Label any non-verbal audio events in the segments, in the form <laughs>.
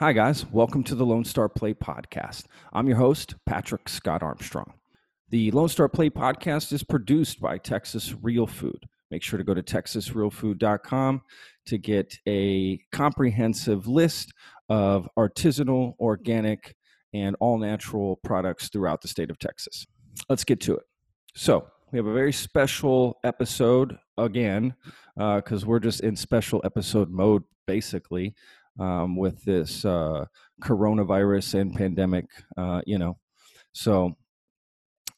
Hi, guys. Welcome to the Lone Star Plate Podcast. I'm your host, Patrick Scott Armstrong. The Lone Star Plate Podcast is produced by Texas Real Food. Make sure to go to texasrealfood.com to get a comprehensive list of artisanal, organic, and all natural products throughout the state of Texas. Let's get to it. So, we have a very special episode again, because uh, we're just in special episode mode basically um, with this uh, coronavirus and pandemic, uh, you know. So,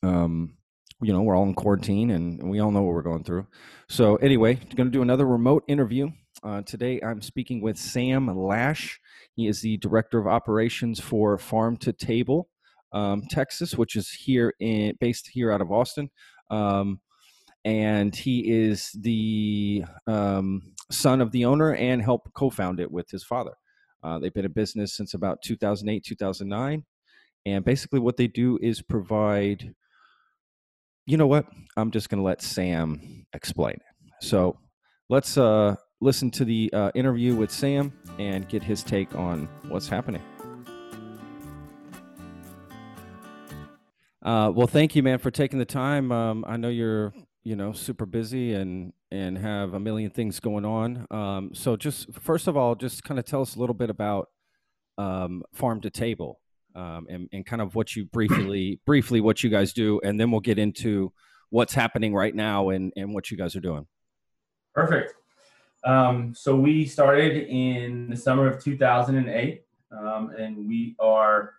um, you know, we're all in quarantine and we all know what we're going through. So, anyway, going to do another remote interview. Uh, today, I'm speaking with Sam Lash. He is the director of operations for Farm to Table, um, Texas, which is here in based here out of Austin. Um, and he is the um, son of the owner and helped co-found it with his father. Uh, they've been in business since about 2008, 2009, and basically what they do is provide. You know what? I'm just going to let Sam explain it. So let's uh, listen to the uh, interview with Sam and get his take on what's happening. Uh, well, thank you, man, for taking the time. Um, I know you're you know super busy and and have a million things going on. Um, so just first of all just kind of tell us a little bit about um, farm to table um, and, and kind of what you briefly <clears throat> briefly what you guys do and then we'll get into what's happening right now and and what you guys are doing. Perfect. Um, so we started in the summer of 2008 um, and we are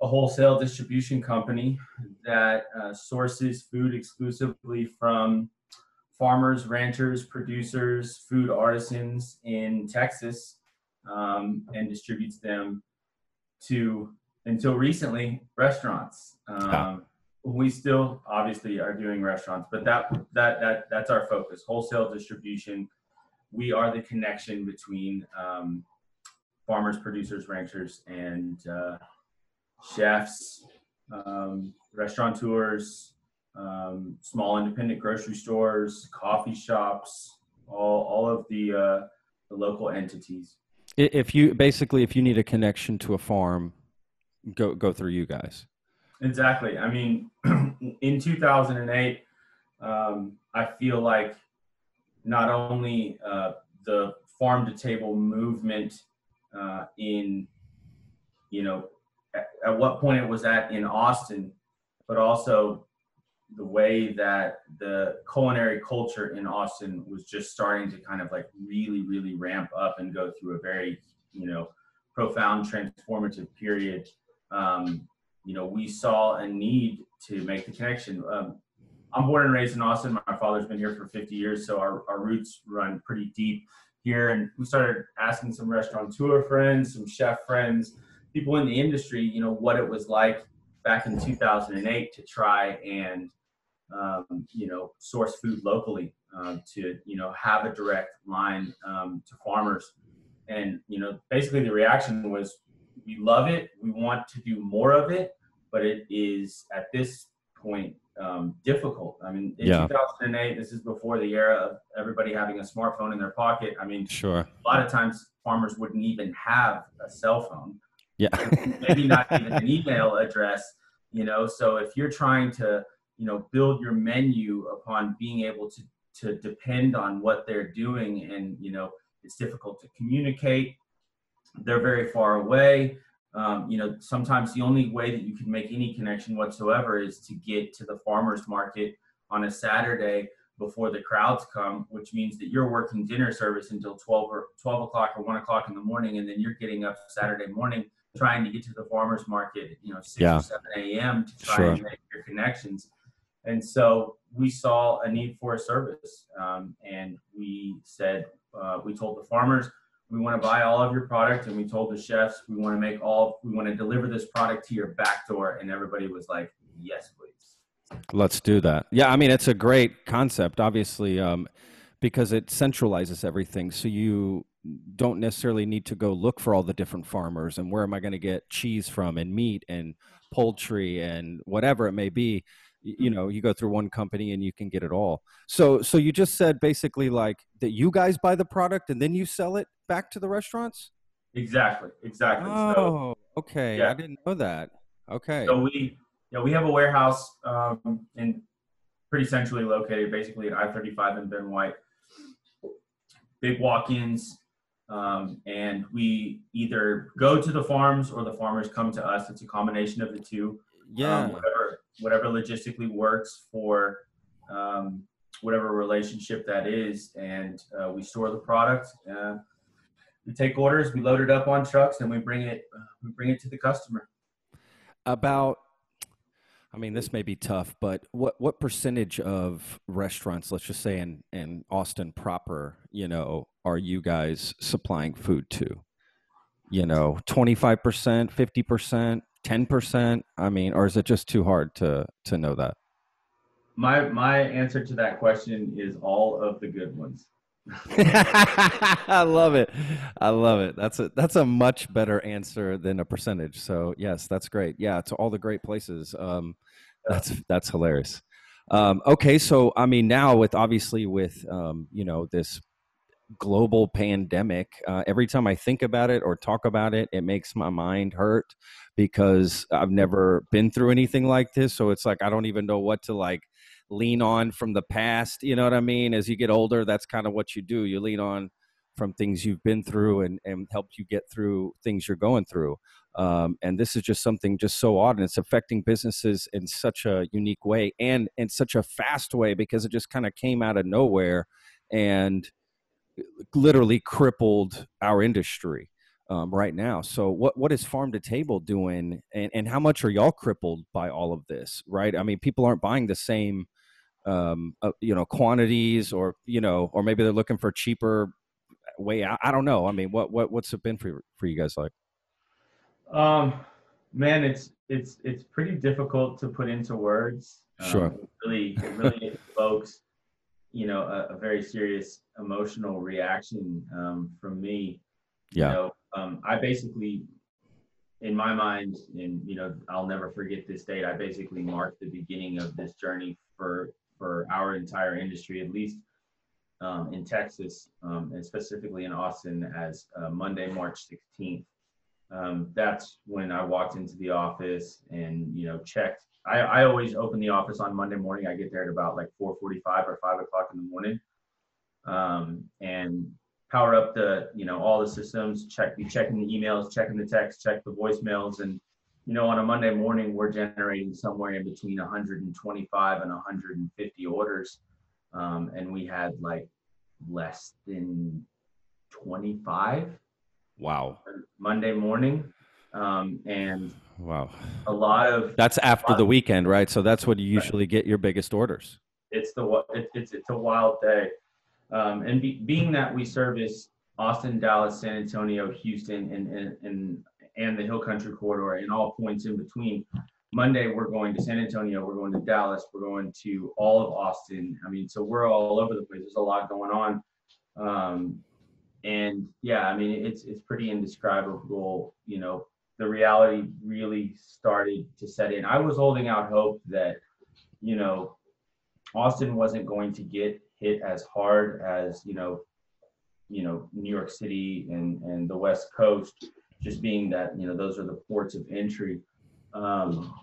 a wholesale distribution company that uh, sources food exclusively from farmers, ranchers, producers, food artisans in Texas, um, and distributes them to until recently restaurants. Um, We still obviously are doing restaurants, but that that that that's our focus: wholesale distribution. We are the connection between um, farmers, producers, ranchers, and uh, chefs, um, restaurateurs, um, small independent grocery stores, coffee shops, all, all of the, uh, the local entities. If you basically, if you need a connection to a farm, go go through you guys. Exactly. I mean, <clears throat> in 2008, um, I feel like not only uh, the farm to table movement uh, in you know at, at what point it was at in Austin, but also the way that the culinary culture in Austin was just starting to kind of like really, really ramp up and go through a very, you know, profound transformative period. Um, you know, we saw a need to make the connection. Um, I'm born and raised in Austin. My father's been here for 50 years, so our, our roots run pretty deep here. And we started asking some restaurateur friends, some chef friends, people in the industry, you know, what it was like back in 2008 to try and, um, you know, source food locally, um, to, you know, have a direct line um, to farmers. And, you know, basically the reaction was, we love it, we want to do more of it, but it is at this point um, difficult. I mean, in yeah. 2008, this is before the era of everybody having a smartphone in their pocket. I mean, sure. A lot of times farmers wouldn't even have a cell phone. Yeah. maybe not even an email address, you know. So if you're trying to, you know, build your menu upon being able to to depend on what they're doing and, you know, it's difficult to communicate. They're very far away. Um, you know, sometimes the only way that you can make any connection whatsoever is to get to the farmers market on a Saturday before the crowds come, which means that you're working dinner service until 12 or 12 o'clock or one o'clock in the morning, and then you're getting up Saturday morning trying to get to the farmers market, you know, 6 yeah. or 7 a.m. to try sure. and make your connections. And so we saw a need for a service. Um, and we said, uh, we told the farmers, we want to buy all of your product. And we told the chefs, we want to make all, we want to deliver this product to your back door. And everybody was like, yes, please. Let's do that. Yeah. I mean, it's a great concept, obviously, um, because it centralizes everything. So you, don't necessarily need to go look for all the different farmers and where am I going to get cheese from and meat and poultry and whatever it may be. You know, you go through one company and you can get it all. So, so you just said basically like that you guys buy the product and then you sell it back to the restaurants. Exactly, exactly. Oh, So, okay. yeah. I didn't know that. Okay. so we, yeah, we have a warehouse um, in pretty centrally located, basically at I-35 in Ben White. Big walk-ins, um, and we either go to the farms or the farmers come to us. It's a combination of the two. Yeah. um, whatever whatever logistically works for um, whatever relationship that is, and uh, we store the product. Uh, we take orders, we load it up on trucks, and we bring it uh, we bring it to the customer. about I mean this may be tough, but what what percentage of restaurants, let's just say in in Austin proper, you know, are you guys supplying food to? You know, 25%, 50%, 10%? I mean, or is it just too hard to to know that? My my answer to that question is all of the good ones. <laughs> I love it. I love it. That's a that's a much better answer than a percentage. So yes, that's great. Yeah, to all the great places. Um, that's that's hilarious. Um, okay, so I mean now with obviously with um, you know this global pandemic, uh, every time I think about it or talk about it, it makes my mind hurt because I've never been through anything like this. So it's like I don't even know what to like lean on from the past. You know what I mean? As you get older, that's kind of what you do. You lean on from things you've been through and, and helped you get through things you're going through. Um, and this is just something just so odd and it's affecting businesses in such a unique way and in such a fast way because it just kind of came out of nowhere and literally crippled our industry um, right now. So what what is farm to table doing, and and how much are y'all crippled by all of this? Right? I mean, people aren't buying the same, um, uh, you know, quantities, or you know, or maybe they're looking for cheaper way out. I don't know. I mean, what what what's it been for for you guys like? Um, man, it's it's it's pretty difficult to put into words. Um, Sure. it really, it really evokes, you know, a, a very serious emotional reaction um, from me. Yeah. You know, um, I basically, in my mind, and you know, I'll never forget this date. I basically marked the beginning of this journey for for our entire industry, at least um, in Texas, um, and specifically in Austin, as uh, Monday, March 16th. Um, that's when I walked into the office and you know checked. I, I always open the office on Monday morning. I get there at about like 4:45 or 5 o'clock in the morning, um, and power up the you know all the systems. Check be checking the emails, checking the text, check the voicemails, and you know on a Monday morning we're generating somewhere in between 125 and 150 orders, um, and we had like less than 25 Wow. Monday morning, um, and Wow. a lot of That's after the weekend, right? So that's when you usually get your biggest orders. it's the wa- it's it's a wild day, um, and be, being that we service Austin, Dallas, San Antonio, Houston, and and and and the Hill Country corridor, and all points in between. Monday we're going to San Antonio, we're going to Dallas, we're going to all of Austin. I mean, so we're all over the place. There's a lot going on. Um, and yeah, I mean, it's it's pretty indescribable. You know, the reality really started to set in. I was holding out hope that, you know, Austin wasn't going to get hit as hard as you know, you know, New York City and and the West Coast, just being that you know those are the ports of entry. Um,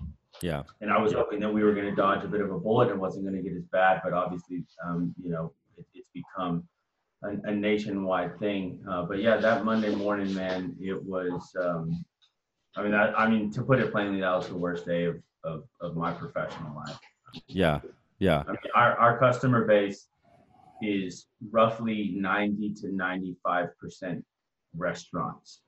Yeah. and I was hoping that we were going to dodge a bit of a bullet and wasn't going to get as bad, but obviously, um, you know, it, it's become a, a nationwide thing. Uh, but yeah, that Monday morning, man, it was. Um, I mean, that, I mean, to put it plainly, that was the worst day of of, of my professional life. Yeah. Yeah. I mean, our our customer base is roughly ninety to ninety five percent restaurants,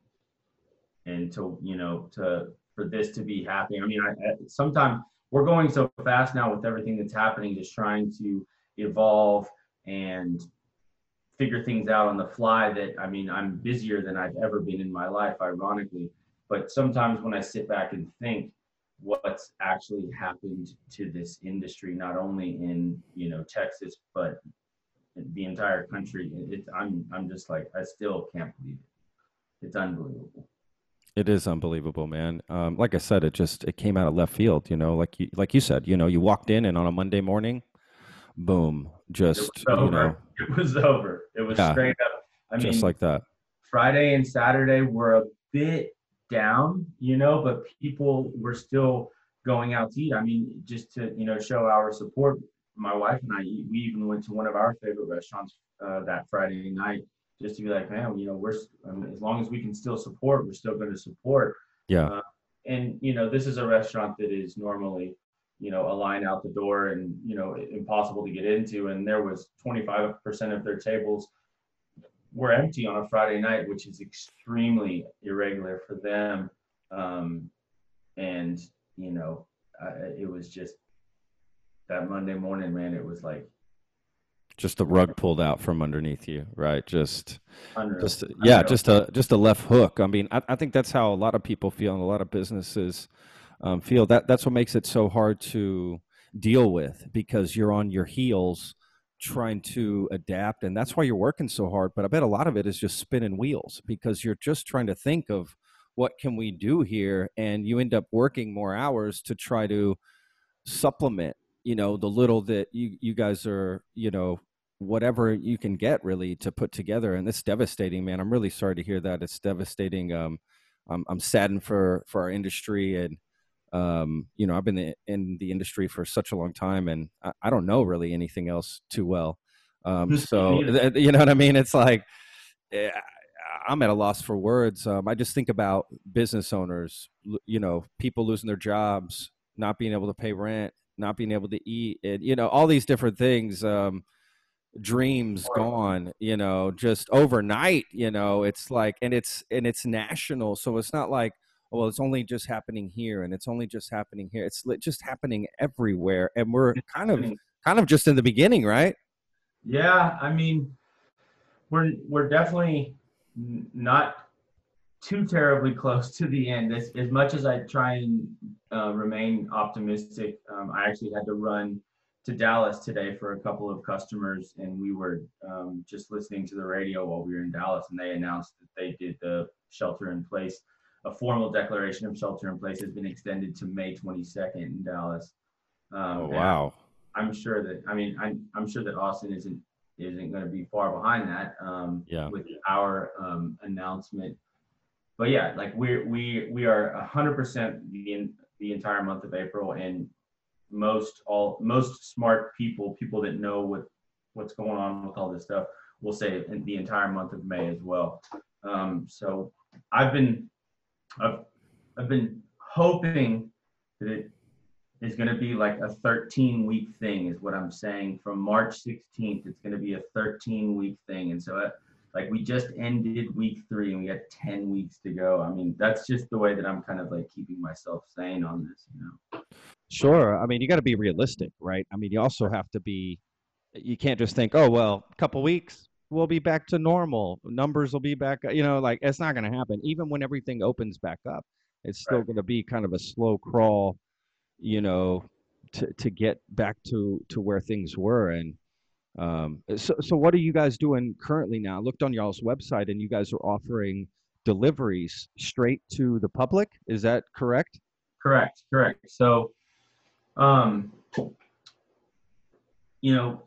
and to you know to for this to be happening. I mean, I, I sometimes we're going so fast now with everything that's happening, just trying to evolve and figure things out on the fly. That I mean, I'm busier than I've ever been in my life, ironically. But sometimes when I sit back and think what's actually happened to this industry, not only in you know Texas, but the entire country, it's I'm I'm just like I still can't believe it. It's unbelievable. It is unbelievable, man. Um, like I said, it just it came out of left field. You know, like you like you said, you know, you walked in and on a Monday morning, boom, just you know, It was over. It was Yeah. straight up. I mean, just like that. Friday and Saturday were a bit down, you know, but people were still going out to eat. I mean, just to you know show our support. My wife and I, we even went to one of our favorite restaurants uh, that Friday night, just to be like, man, you know, we're I mean, as long as we can still support, we're still going to support. Yeah. Uh, and you know, this is a restaurant that is normally, you know, a line out the door and you know impossible to get into. And there was 25% of their tables were empty on a Friday night, which is extremely irregular for them. Um, and you know, uh, it was just that Monday morning, man. It was like just the rug pulled out from underneath you, right? Just, unreal. just yeah, Unreal. just a just a left hook. I mean, I, I think that's how a lot of people feel, and a lot of businesses um, feel. That that's what makes it so hard to deal with because you're on your heels trying to adapt, and that's why you're working so hard. But I bet a lot of it is just spinning wheels because you're just trying to think of what can we do here, and you end up working more hours to try to supplement you know the little that you you guys are you know whatever you can get really to put together and it's devastating man. I'm really sorry to hear that. It's devastating. Um i'm, I'm saddened for for our industry and um you know i've been in the industry for such a long time and i, I don't know really anything else too well. Um so <laughs> you know what i mean? It's like eh, i'm at a loss for words. Um i just think about business owners you know people losing their jobs not being able to pay rent not being able to eat and you know all these different things um dreams gone you know just overnight you know it's like and it's and it's national so it's not like well it's only just happening here and it's only just happening here. It's just happening everywhere and we're kind of kind of just in the beginning right? Yeah, I mean, we're we're definitely not too terribly close to the end. As, as much as I try and uh, remain optimistic, um, I actually had to run to Dallas today for a couple of customers, and we were um, just listening to the radio while we were in Dallas, and they announced that they did the shelter in place. A formal declaration of shelter in place has been extended to May 22nd in Dallas. Um, oh wow I'm sure that I mean I'm I'm sure that Austin isn't isn't going to be far behind that um, Yeah. with our um, announcement. But yeah, like we we we are hundred percent the in, the entire month of April, and most all most smart people, people that know what what's going on with all this stuff, will say in the entire month of May as well. Um, so I've been I've I've been hoping that it is going to be like a 13 week thing is what i'm saying from march 16th it's going to be a 13 week thing and so uh, like we just ended week three and we got 10 weeks to go i mean that's just the way that i'm kind of like keeping myself sane on this you know Sure. I mean, you got to be realistic, right? I mean, you also have to be, you can't just think, oh, well, a couple weeks, we'll be back to normal. Numbers will be back. You know, like it's not going to happen. Even when everything opens back up, it's still Right. going to be kind of a slow crawl, you know, to, to get back to, to where things were. And um, so, so what are you guys doing currently now? I looked on y'all's website and you guys are offering deliveries straight to the public. Is that correct? correct correct so um you know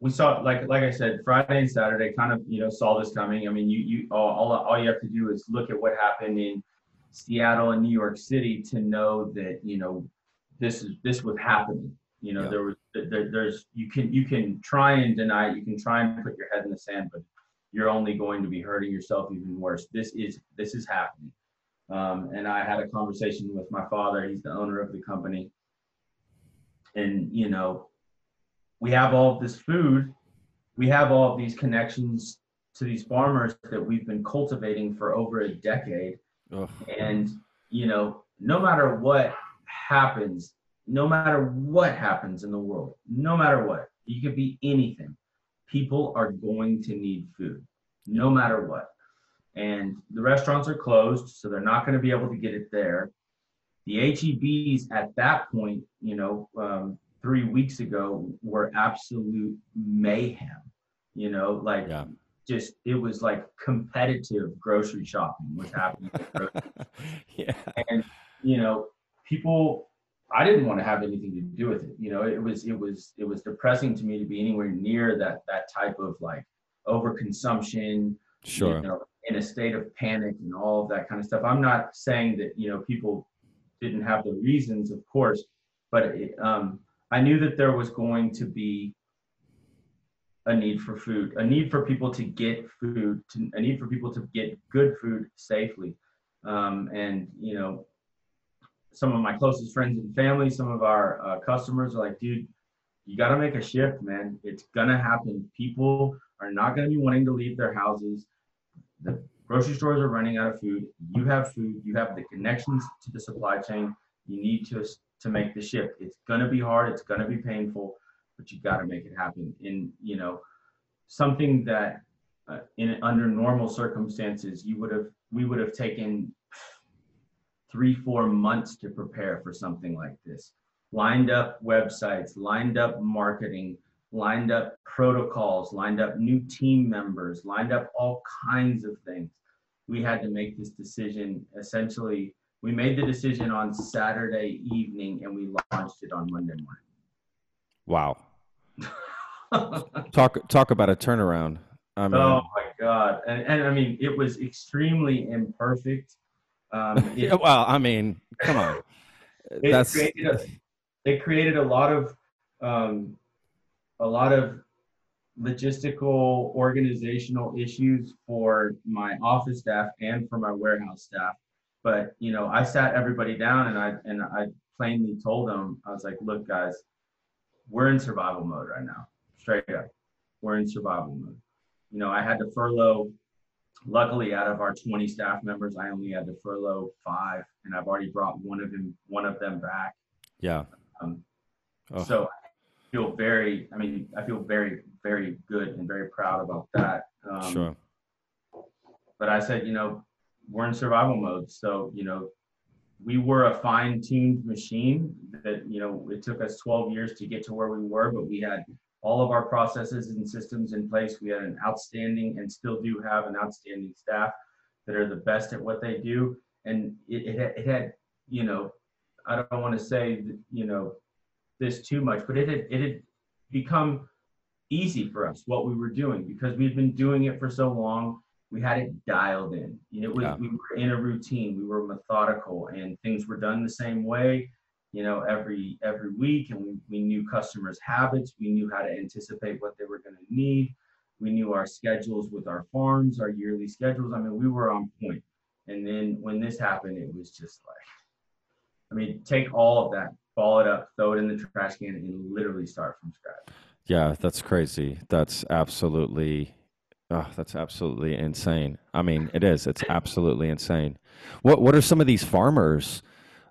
we saw like like i said friday and saturday kind of you know saw this coming i mean you you all, all, all you have to do is look at what happened in seattle and new york city to know that you know this is this was happening you know Yeah. there was there, there's you can you can try and deny it you can try and put your head in the sand but you're only going to be hurting yourself even worse this is this is happening um, and I had a conversation with my father. He's the owner of the company. And, you know, we have all of this food. We have all of these connections to these farmers that we've been cultivating for over a decade. Ugh. And, you know, no matter what happens, no matter what happens in the world, no matter what, you could be anything, people are going to need food, no matter what and the restaurants are closed, so they're not going to be able to get it there. The HEBs at that point, you know, um, three weeks ago were absolute mayhem. You know, like Yeah. just it was like competitive grocery shopping was happening. <laughs> yeah. and you know people i didn't want to have anything to do with it you know it was it was it was depressing to me to be anywhere near that that type of like overconsumption Sure. You know, in a state of panic and all of that kind of stuff. I'm not saying that you know people didn't have the reasons, of course, but it, um, I knew that there was going to be a need for food, a need for people to get food, to, a need for people to get good food safely. Um, and you know, some of my closest friends and family, some of our uh, customers are like, dude, you got to make a shift, man. It's gonna happen. People are not gonna be wanting to leave their houses. The grocery stores are running out of food. You have food. You have the connections to the supply chain. You need to to make the shift. It's gonna be hard. It's gonna be painful, but you got to make it happen. In you know, something that uh, in under normal circumstances you would have we would have taken three four months to prepare for something like this. Lined up websites lined up marketing lined up protocols lined up new team members lined up all kinds of things. We had to make this decision. Essentially we made the decision on saturday evening and we launched it on monday morning. Wow. <laughs> Talk talk about a turnaround. I mean, oh my god. And, and i mean it was extremely imperfect um, <laughs> it, well i mean come on. That's created a, it created a lot of um, a lot of logistical organizational issues for my office staff and for my warehouse staff. But you know i sat everybody down and i and i plainly told them i was like look guys we're in survival mode right now. Straight up. We're in survival mode. You know i had to furlough luckily out of our 20 staff members i only had to furlough five and i've already brought one of them one of them back yeah um, oh. So I feel very, I mean, I feel very, very good and very proud about that. Um, sure. But I said, you know, we're in survival mode. So, you know, we were a fine tuned machine that, you know, it took us 12 years to get to where we were, but we had all of our processes and systems in place. We had an outstanding and still do have an outstanding staff that are the best at what they do. And it, it, it had, you know, I don't want to say, you know, this too much, but it had, it had become easy for us what we were doing because we'd been doing it for so long. We had it dialed in. It was yeah. we were in a routine. We were methodical, and things were done the same way. You know, every every week, and we, we knew customers' habits. We knew how to anticipate what they were going to need. We knew our schedules with our farms, our yearly schedules. I mean, we were on point. And then when this happened, it was just like I mean, take all of that, ball it up, throw it in the trash can, and literally start from scratch. Yeah, that's crazy. That's absolutely, oh, that's absolutely insane. I mean, it is. It's absolutely insane. What What are some of these farmers,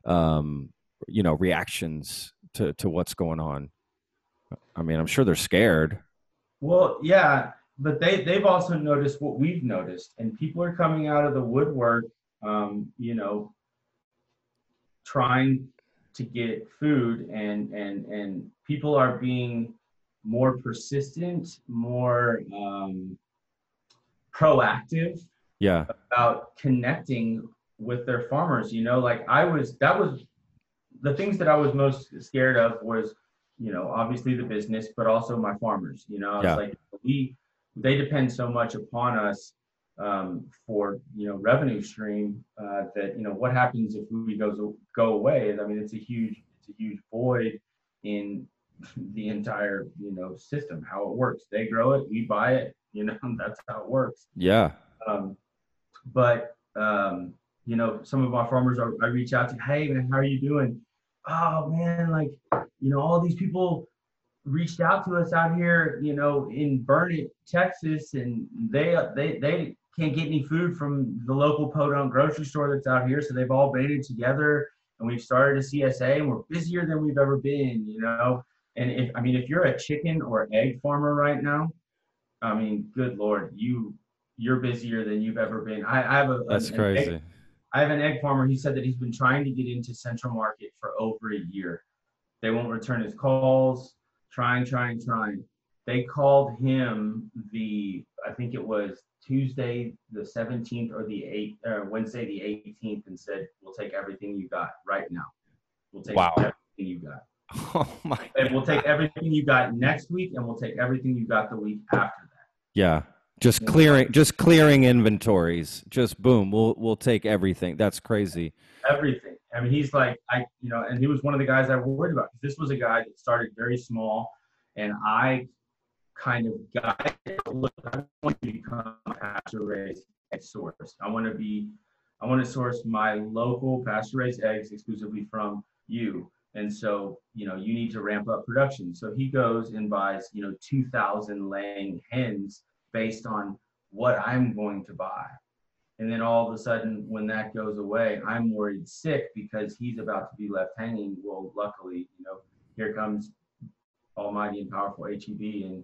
um, you know, reactions to to what's going on? I mean, I'm sure they're scared. Well, yeah, but they they've also noticed what we've noticed, and people are coming out of the woodwork. Um, you know, trying to get food and and and people are being more persistent more um, proactive yeah about connecting with their farmers you know like i was that was the things that i was most scared of was you know obviously the business but also my farmers you know yeah. like we they depend so much upon us um, for you know revenue stream uh, that you know what happens if we go go away? I mean it's a huge it's a huge void in <laughs> the entire you know system how it works. They grow it we buy it <laughs> you know that's how it works. Yeah. Um, but um, you know some of our farmers are, i reach out to hey man how are you doing oh man like you know all these people reached out to us out here, you know, in Burnet, Texas, and they they they can't get any food from the local podunk grocery store that's out here. So they've all banded together and we've started a CSA and we're busier than we've ever been, you know. And if I mean if you're a chicken or egg farmer right now, I mean, good lord, you you're busier than you've ever been. I, I have a that's crazy. Egg, I have an egg farmer. He said that he's been trying to get into Central Market for over a year. They won't return his calls. Trying, trying, trying. They called him the I think it was Tuesday the 17th or the 8th, uh, or Wednesday the 18th, and said, "We'll take everything you got right now. We'll take wow. everything you got. <laughs> Oh my! And we'll take everything you got next week, and we'll take everything you got the week after that." Yeah, Just clearing, just clearing inventories. Just boom, we'll we'll take everything. That's crazy. Everything. I mean, he's like, I, you know, and he was one of the guys I worried about. This was a guy that started very small, and I kind of got, look, I want to become a pasture raised egg source. I want to be, I want to source my local pasture raised eggs exclusively from you. And so, you know, you need to ramp up production. So he goes and buys, you know, 2,000 laying hens based on what I'm going to buy. And then all of a sudden, when that goes away, I'm worried sick because he's about to be left hanging. Well, luckily, you know, here comes almighty and powerful HEB and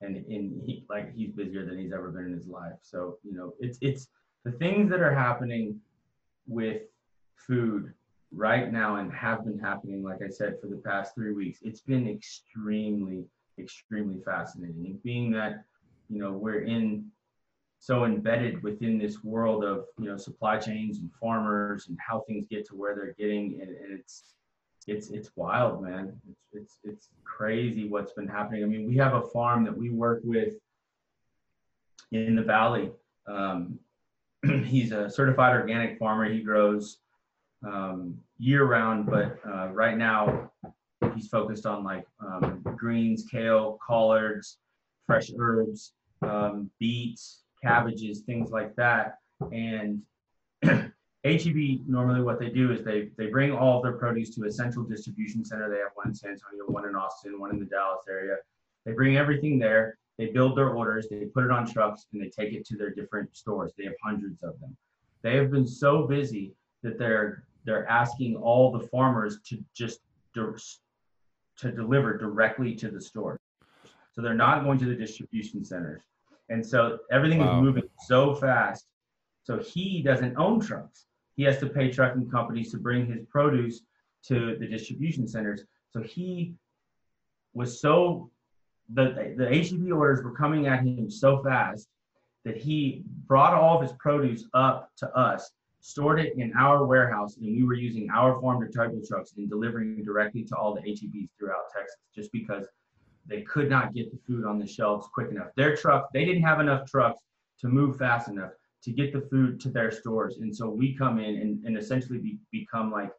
and and he like he's busier than he's ever been in his life. So, you know, it's it's the things that are happening with food right now and have been happening, like I said, for the past three weeks. It's been extremely, extremely fascinating. And being that, you know, we're in so embedded within this world of you know supply chains and farmers and how things get to where they're getting. And, and it's it's it's wild man. It's, it's it's crazy what's been happening. I mean we have a farm that we work with in the valley. Um, <clears throat> he's a certified organic farmer. He grows um, year round but uh, right now he's focused on like um, greens kale collards fresh herbs um, beets cabbages, things like that. And <clears throat> HEB normally what they do is they they bring all of their produce to a central distribution center. They have one in San Antonio, one in Austin, one in the Dallas area. They bring everything there. They build their orders. They put it on trucks and they take it to their different stores. They have hundreds of them. They have been so busy that they're they're asking all the farmers to just to deliver directly to the store. So they're not going to the distribution centers. And so everything wow. is moving so fast. So he doesn't own trucks. He has to pay trucking companies to bring his produce to the distribution centers. So he was so the the HEB orders were coming at him so fast that he brought all of his produce up to us, stored it in our warehouse, and we were using our farm to table trucks and delivering directly to all the HEBs throughout Texas, just because they could not get the food on the shelves quick enough. Their truck, they didn't have enough trucks to move fast enough to get the food to their stores. And so we come in and, and essentially be, become like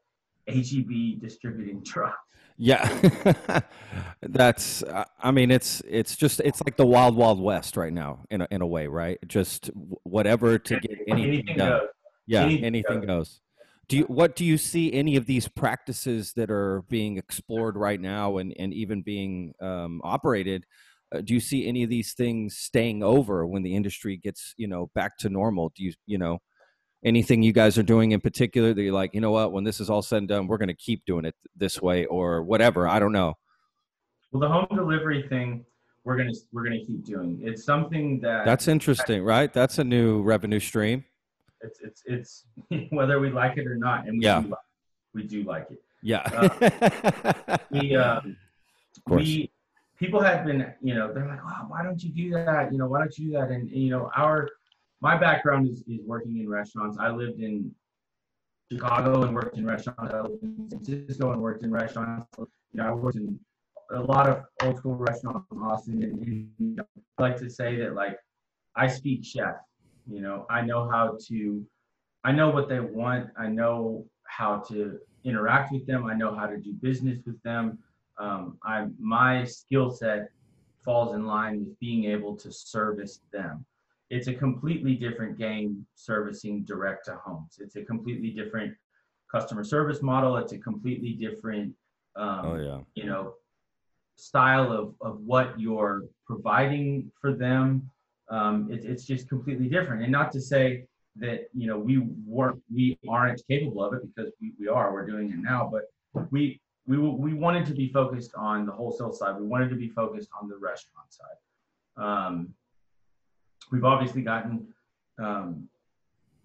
HEB distributing <laughs> trucks. Yeah, <laughs> that's. I mean, it's it's just it's like the wild wild west right now in a, in a way, right? Just whatever to get anything, anything done. Goes. Yeah, anything, anything goes. goes do you what do you see any of these practices that are being explored right now and and even being um, operated? Uh, do you see any of these things staying over when the industry gets you know back to normal? Do you you know anything you guys are doing in particular that you're like you know what? When this is all said and done we're going to keep doing it this way or whatever? I don't know. Well the home delivery thing we're going to we're going to keep doing. It's something that that's interesting right? That's a new revenue stream it's it's it's <laughs> whether we like it or not, and we yeah. do like, we do like it. Yeah. uh, <laughs> we um, we people have been you know they're like oh, why don't you do that? You know why don't you do that? And, and you know our my background is, is working in restaurants. I lived in chicago and worked in restaurants. I lived in san francisco and worked in restaurants. You know i worked in a lot of old school restaurants in austin. And, and i like to say that like i speak chef you know, I know how to, I know what they want. I know how to interact with them. I know how to do business with them. Um, I my skill set falls in line with being able to service them. It's a completely different game servicing direct to homes. It's a completely different customer service model. It's a completely different, um, oh, yeah. you know, style of, of what you're providing for them um, it, it's just completely different. And not to say that you know we weren't we aren't capable of it because we, we are we're doing it now but we we we wanted to be focused on the wholesale side. We wanted to be focused on the restaurant side. Um, we've obviously gotten um,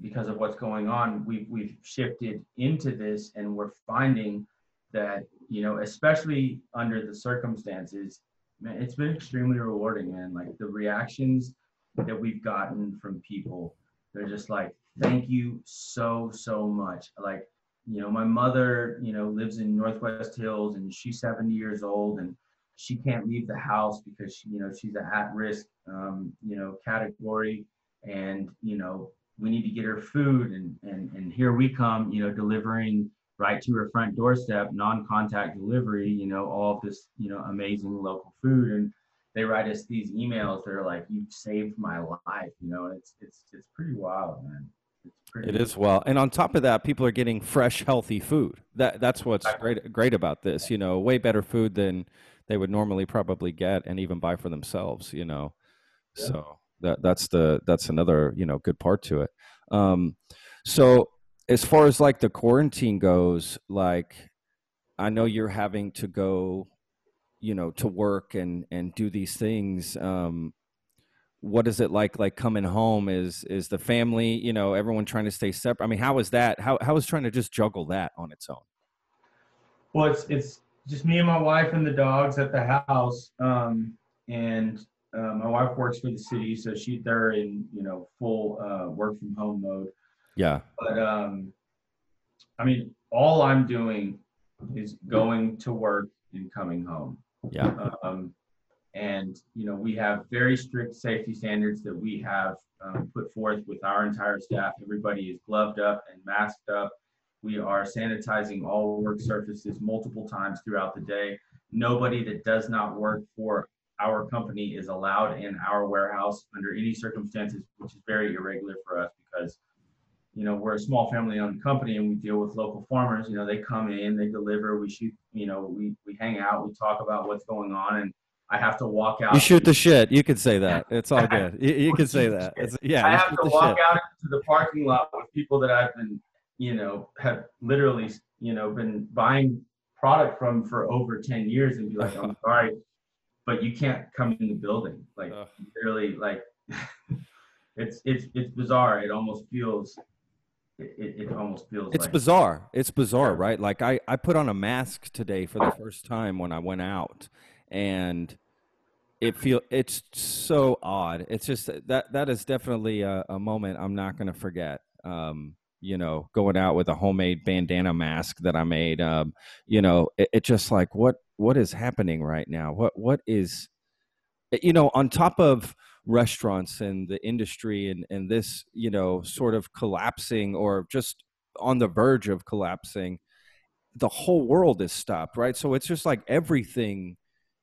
because of what's going on we've we've shifted into this and we're finding that you know especially under the circumstances man it's been extremely rewarding man. Like the reactions that we've gotten from people. They're just like, thank you so, so much. Like, you know, my mother, you know, lives in Northwest Hills and she's 70 years old and she can't leave the house because she, you know she's an at-risk um, you know category and you know we need to get her food and and and here we come you know delivering right to her front doorstep non-contact delivery you know all this you know amazing local food and they write us these emails that are like you've saved my life you know it's it's it's pretty wild man it's pretty It is well, and on top of that, people are getting fresh, healthy food. That that's what's great great about this. You know, way better food than they would normally probably get and even buy for themselves. You know, Yeah. so that that's the that's another you know good part to it. Um, so as far as like the quarantine goes, like I know you're having to go, you know, to work and and do these things. Um, what is it like like coming home is is the family you know everyone trying to stay separate i mean how is that how how is trying to just juggle that on its own Well, it's it's just me and my wife and the dogs at the house. Um, and uh, my wife works for the city, so she they're in you know full uh, work from home mode. yeah But um, I mean, all I'm doing is going to work and coming home. Yeah Um, and you know we have very strict safety standards that we have um, put forth with our entire staff. Everybody is gloved up and masked up. We are sanitizing all work surfaces multiple times throughout the day. Nobody that does not work for our company is allowed in our warehouse under any circumstances, which is very irregular for us because you know we're a small family owned company and we deal with local farmers you know they come in they deliver we shoot you know we we hang out we talk about what's going on and i have to walk out you shoot the shit you could say that it's all <laughs> good you, you could say that it's, <laughs> yeah i have to walk shit. out into the parking lot with people that i've been you know have literally you know been buying product from for over 10 years and be like i'm <laughs> sorry but you can't come in the building like literally like it's it's it's bizarre it almost feels it, it, almost feels it's like bizarre. It's bizarre Yeah. right? Like i i put on a mask today for the first time when i went out and it feel it's so odd. It's just that that is definitely a, a moment i'm not going to forget. Um you know going out with a homemade bandana mask that i made um you know it, it just like what what is happening right now? What what is you know on top of restaurants and the industry and and this you know sort of collapsing or just on the verge of collapsing the whole world is stopped right? So it's just like everything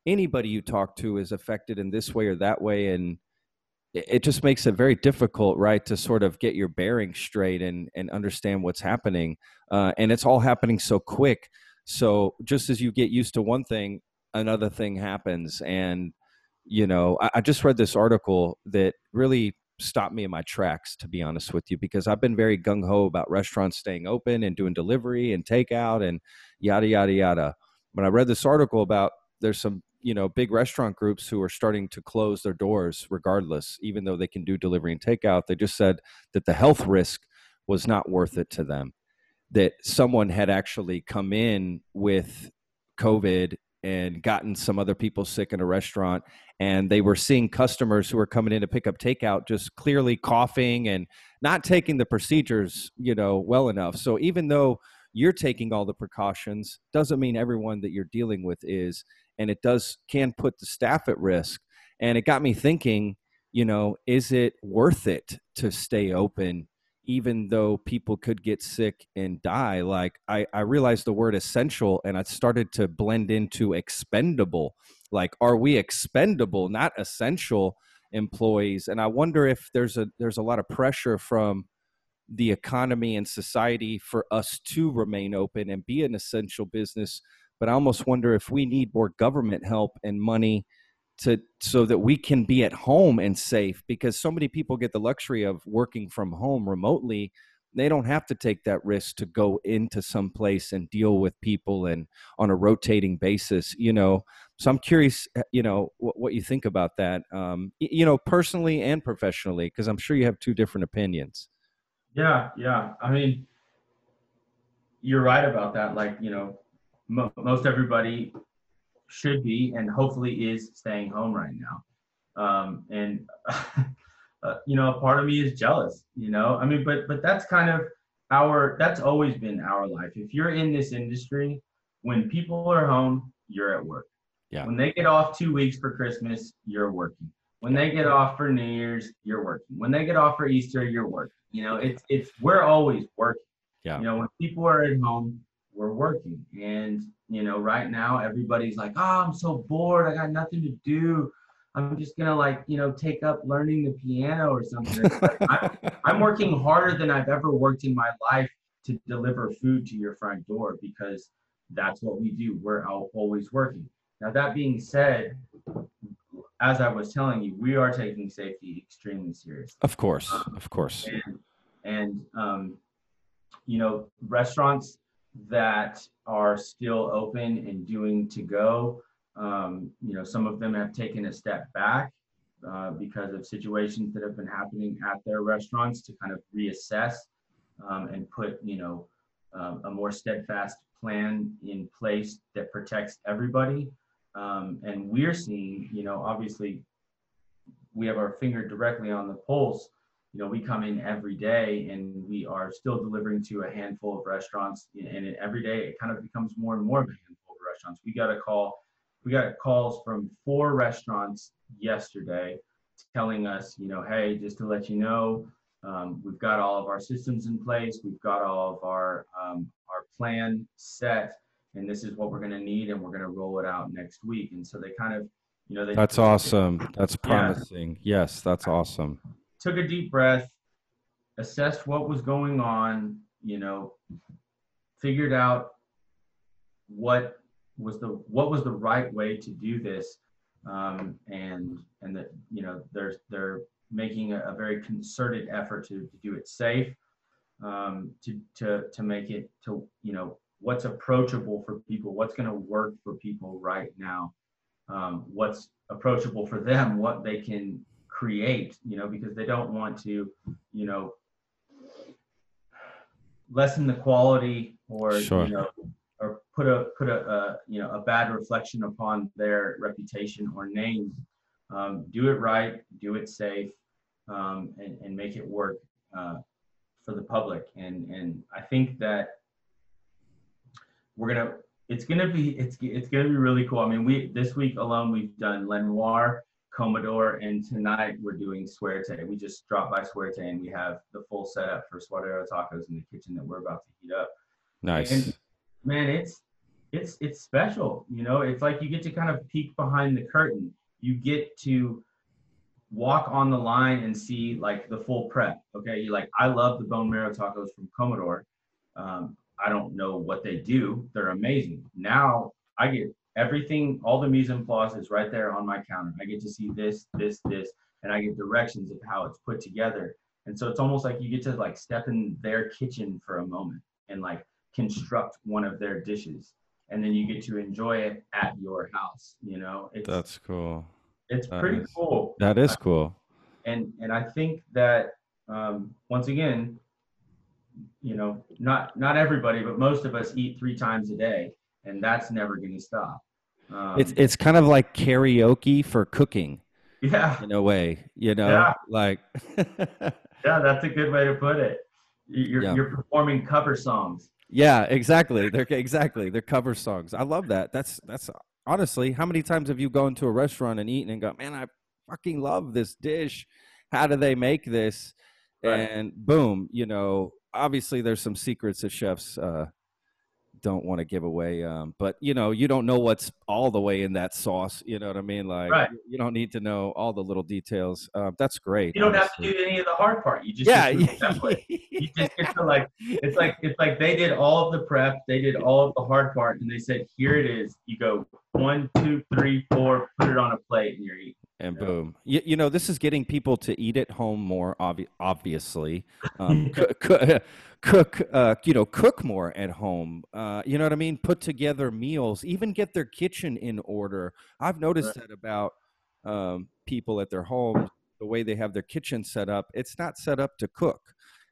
anybody you talk to is affected in this way or that way and it just makes it very difficult right to sort of get your bearings straight and and understand what's happening uh, and it's all happening so quick. So just as you get used to one thing another thing happens and you know I, I just read this article that really stopped me in my tracks to be honest with you because i've been very gung-ho about restaurants staying open and doing delivery and takeout and yada yada yada. When i read this article about there's some you know big restaurant groups who are starting to close their doors regardless even though they can do delivery and takeout they just said that the health risk was not worth it to them. That someone had actually come in with covid and gotten some other people sick in a restaurant and they were seeing customers who were coming in to pick up takeout just clearly coughing and not taking the procedures you know well enough. So even though you're taking all the precautions doesn't mean everyone that you're dealing with is and it does can put the staff at risk. And it got me thinking you know is it worth it to stay open even though people could get sick and die like i i realized the word essential and i started to blend into expendable. Like are we expendable not essential employees? And i wonder if there's a there's a lot of pressure from the economy and society for us to remain open and be an essential business but i almost wonder if we need more government help and money to so that we can be at home and safe because so many people get the luxury of working from home remotely they don't have to take that risk to go into some place and deal with people and on a rotating basis you know so i'm curious uh, you know what, what you think about that um, you know personally and professionally because i'm sure you have two different opinions Yeah, yeah. I mean, you're right about that. Like, you know, mo- most everybody should be and hopefully is staying home right now. Um, and, <laughs> uh, you know, a part of me is jealous, you know, I mean, but, but that's kind of our, that's always been our life. If you're in this industry, when people are home, you're at work. Yeah. When they get off two weeks for Christmas, you're working. When they get off for New Year's, you're working. When they get off for Easter, you're working. You know, it's it's we're always working. Yeah. You know, when people are at home, we're working. And, you know, right now everybody's like, oh, I'm so bored. I got nothing to do. I'm just gonna like, you know, take up learning the piano or something. Like, I'm, <laughs> I'm working harder than I've ever worked in my life to deliver food to your front door because that's what we do. We're always working. Now, that being said, as I was telling you, we are taking safety extremely seriously. Of course, of course. And, and um, you know, restaurants that are still open and doing to go, um, you know, some of them have taken a step back uh, because of situations that have been happening at their restaurants to kind of reassess um, and put, you know, um, a more steadfast plan in place that protects everybody. Um, and we're seeing, you know, obviously we have our finger directly on the pulse. You know, we come in every day and we are still delivering to a handful of restaurants. And every day it kind of becomes more and more of a handful of restaurants. We got a call, we got calls from four restaurants yesterday telling us, you know, hey, just to let you know, um, we've got all of our systems in place. We've got all of our um, our plan set, and this is what we're going to need, and we're going to roll it out next week. And so they kind of, you know, they That's awesome. That's promising. Yes, that's awesome. Took a deep breath, assessed what was going on, you know, figured out what was the what was the right way to do this, um, and and that you know they're they're making a, a very concerted effort to, to do it safe, um, to to to make it to you know what's approachable for people, what's going to work for people right now, um, what's approachable for them, what they can create, you know, because they don't want to, you know, lessen the quality or Sure. you know or put a put a, a you know a bad reflection upon their reputation or name. Um, do it right do it safe um, and, and make it work uh, for the public. And and i think that we're gonna it's gonna be it's it's gonna be really cool. I mean we this week alone we've done Lenoir Comedor, and tonight we're doing Suerte. We just dropped by Suerte and we have the full setup for Suadero tacos in the kitchen that we're about to heat up. Nice. And man, it's it's it's special. You know, it's like you get to kind of peek behind the curtain. You get to walk on the line and see like the full prep. Okay, you like I love the bone marrow tacos from Comedor. Um, I don't know what they do. They're amazing. Now I get everything, all the mise en place is right there on my counter. I get to see this, this, this, and I get directions of how it's put together. And so it's almost like you get to like step in their kitchen for a moment and like construct one of their dishes. And then you get to enjoy it at your house. You know, it's That's cool. it's that pretty is- cool. That is cool. And and I think that um, once again, you know, not not everybody, but most of us eat three times a day, and that's never going to stop. Um, It's it's kind of like karaoke for cooking yeah, in a way, you know, Yeah. like <laughs> yeah, that's a good way to put it. You- You're Yeah. you're performing cover songs. Yeah, exactly. They're exactly. They're cover songs. I love that. That's that's honestly, how many times have you gone to a restaurant and eaten and go, "Man, I fucking love this dish. How do they make this?" Right. And boom, you know, obviously there's some secrets that chefs uh don't want to give away um but you know you don't know what's all the way in that sauce you know what i mean like Right. you don't need to know all the little details uh, that's great You don't have to do any of the hard part. You just yeah get to that way. <laughs> You just get to like it's like it's like they did all of the prep, they did all of the hard part, and they said, "Here it is." You go one, two, three, four, put it on a plate, and you're eating. And boom. You, you know this is getting people to eat at home more obvi- obviously. Um, <laughs> cook, cook, cook uh, you know cook more at home. Uh, you know what i mean? Put together meals even get their kitchen in order. I've noticed that about um, people at their home the way they have their kitchen set up it's not set up to cook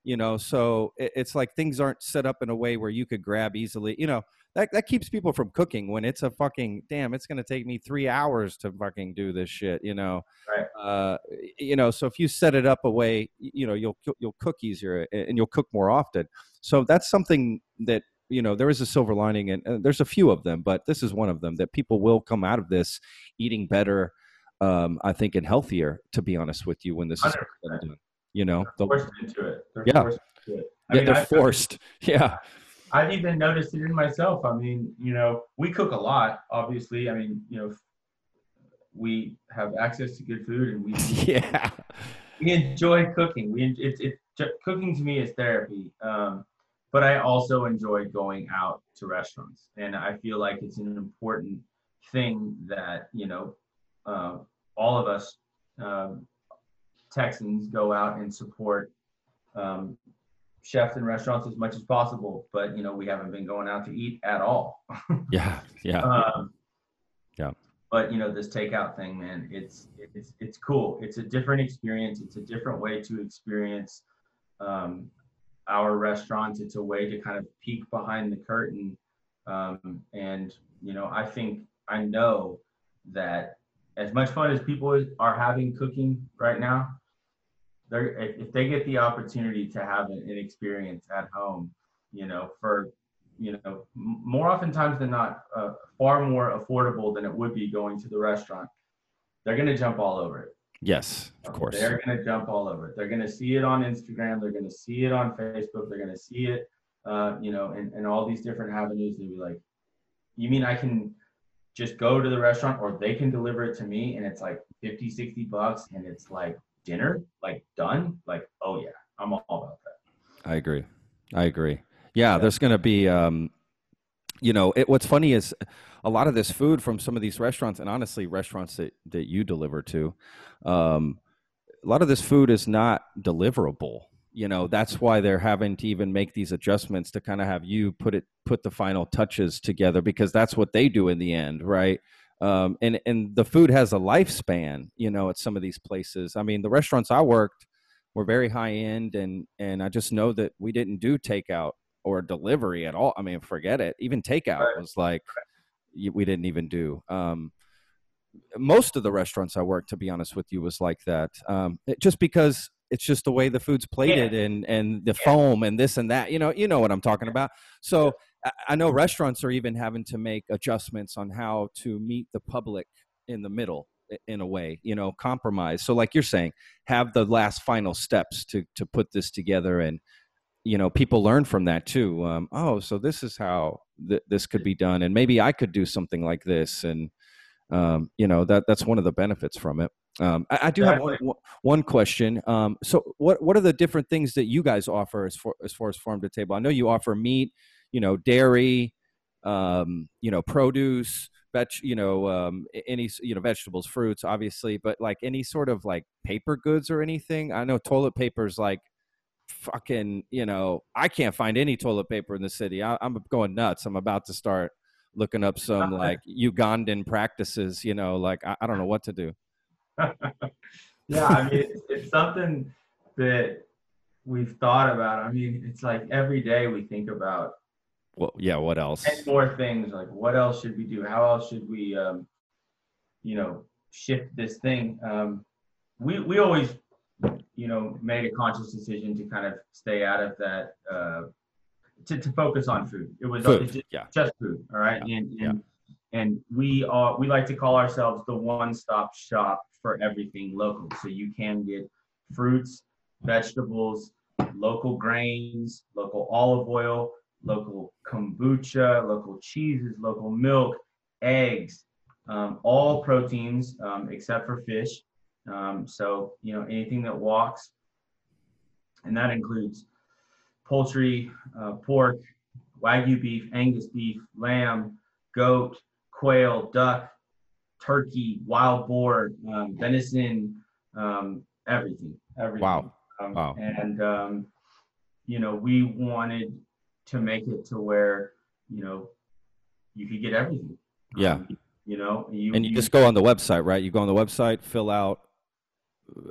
you know? So it, it's like things aren't set up in a way where you could grab easily you know that, that keeps people from cooking when it's a fucking damn it's going to take me three hours to fucking do this shit you know Right. uh, you know so if you set it up a way you know you'll you'll cook easier and you'll cook more often so that's something that you know there is a silver lining and, and there's a few of them but this is one of them that people will come out of this eating better um, i think and healthier to be honest with you when this is 100%. done you know They're forced into it. They're Yeah. forced into it. I yeah, mean, they're I've- forced <laughs> yeah I've even noticed it in myself. I mean, you know, we cook a lot, obviously. I mean, you know, we have access to good food and we <laughs> yeah we enjoy cooking. We it's it cooking to me is therapy. Um, but I also enjoy going out to restaurants, and I feel like it's an important thing that you know uh, all of us um, Texans go out and support um, chefs and restaurants as much as possible. But you know we haven't been going out to eat at all. <laughs> yeah yeah Um, Yeah. But you know this takeout thing, man, it's it's it's cool. It's a different experience. It's a different way to experience um, our restaurants. It's a way to kind of peek behind the curtain. Um, and you know, I think I know that as much fun as people are having cooking right now, they're if, they get the opportunity to have an, an experience at home, you know, for you know, more oftentimes than not, uh, far more affordable than it would be going to the restaurant. They're gonna jump all over it. yes of course They're gonna jump all over it. They're gonna see it on Instagram. They're gonna see it on Facebook. They're gonna see it, uh, you know, and, and all these different avenues. They'll be like, "You mean I can just go to the restaurant, or they can deliver it to me, and it's like 50, 60 bucks, and it's like dinner, like done? Like, oh yeah, I'm all about that." I agree. I agree. Yeah, there's going to be, um, you know, it, what's funny is a lot of this food from some of these restaurants, and honestly, restaurants that, that you deliver to, um, a lot of this food is not deliverable. You know, that's why they're having to even make these adjustments to kind of have you put it, put the final touches together because that's what they do in the end, right? Um, and and the food has a lifespan. You know, at some of these places. I mean, the restaurants I worked were very high end, and and I just know that we didn't do takeout or delivery at all. I mean, forget it. Even takeout Right. was like we didn't even do. Um, most of the restaurants I worked, to be honest with you, was like that. Um, it- just because it's just the way the food's plated and and the foam and this and that. You know, you know what I'm talking about. So I, know restaurants are even having to make adjustments on how to meet the public in the middle in a way you know compromise. So like you're saying have the last final steps to to put this together and you know people learn from that too um, oh so this is how th- this could be done and maybe i could do something like this. And um, you know that that's one of the benefits from it. Um, I, I do have one, one- one question. Um, so what what are the different things that you guys offer as far as far as farm to table? I know you offer meat you know dairy um, you know produce veg you know um, any you know vegetables fruits obviously but like any sort of like paper goods or anything. I know toilet paper's like fucking you know i can't find any toilet paper in the city. I, i'm going nuts. I'm about to start looking up some <laughs> like ugandan practices you know like i, I don't know what to do. <laughs> Yeah, I mean, it's, it's something that we've thought about. I mean, it's like every day we think about well yeah what else 10 more things. Like, what else should we do? How else should we, um, you know, shift this thing? Um, we, we always, you know, made a conscious decision to kind of stay out of that, uh, to, to focus on food. It was food just, yeah just food. All right. Yeah, And, yeah. and, and we are, we like to call ourselves the one-stop shop for everything local. So you can get fruits, vegetables, local grains, local olive oil, local kombucha, local cheeses, local milk, eggs, um, all proteins um, except for fish. Um, so, you know, anything that walks, and that includes poultry, uh, pork, wagyu beef, Angus beef, lamb, goat, quail, duck, turkey, wild boar, um, venison, um, everything, everything. Wow. Um, Wow. And um, you know, we wanted to make it to where you know you could get everything. Yeah. Um, you know, you, and you just go on the website right you go on the website fill out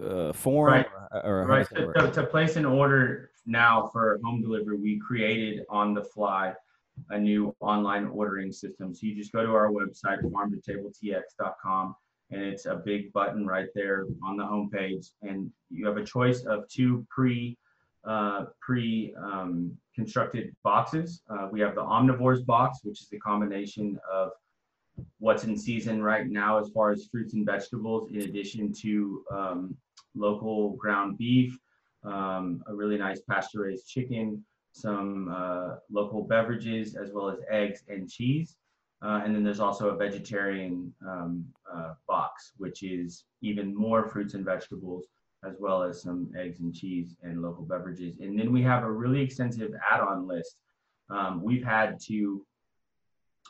uh, form Right. or, or right to, to, to place an order now for home delivery we created on the fly a new online ordering system so you just go to our website farmtotabletx.com and it's a big button right there on the homepage and you have a choice of two pre uh, pre um, constructed boxes. Uh, we have the omnivores box, which is a combination of what's in season right now as far as fruits and vegetables, in addition to um, local ground beef, um, a really nice pasture raised chicken, some uh, local beverages, as well as eggs and cheese. Uh, and then there's also a vegetarian um, uh, box, which is even more fruits and vegetables, as well as some eggs and cheese and local beverages. And then we have a really extensive add on list. Um, we've had to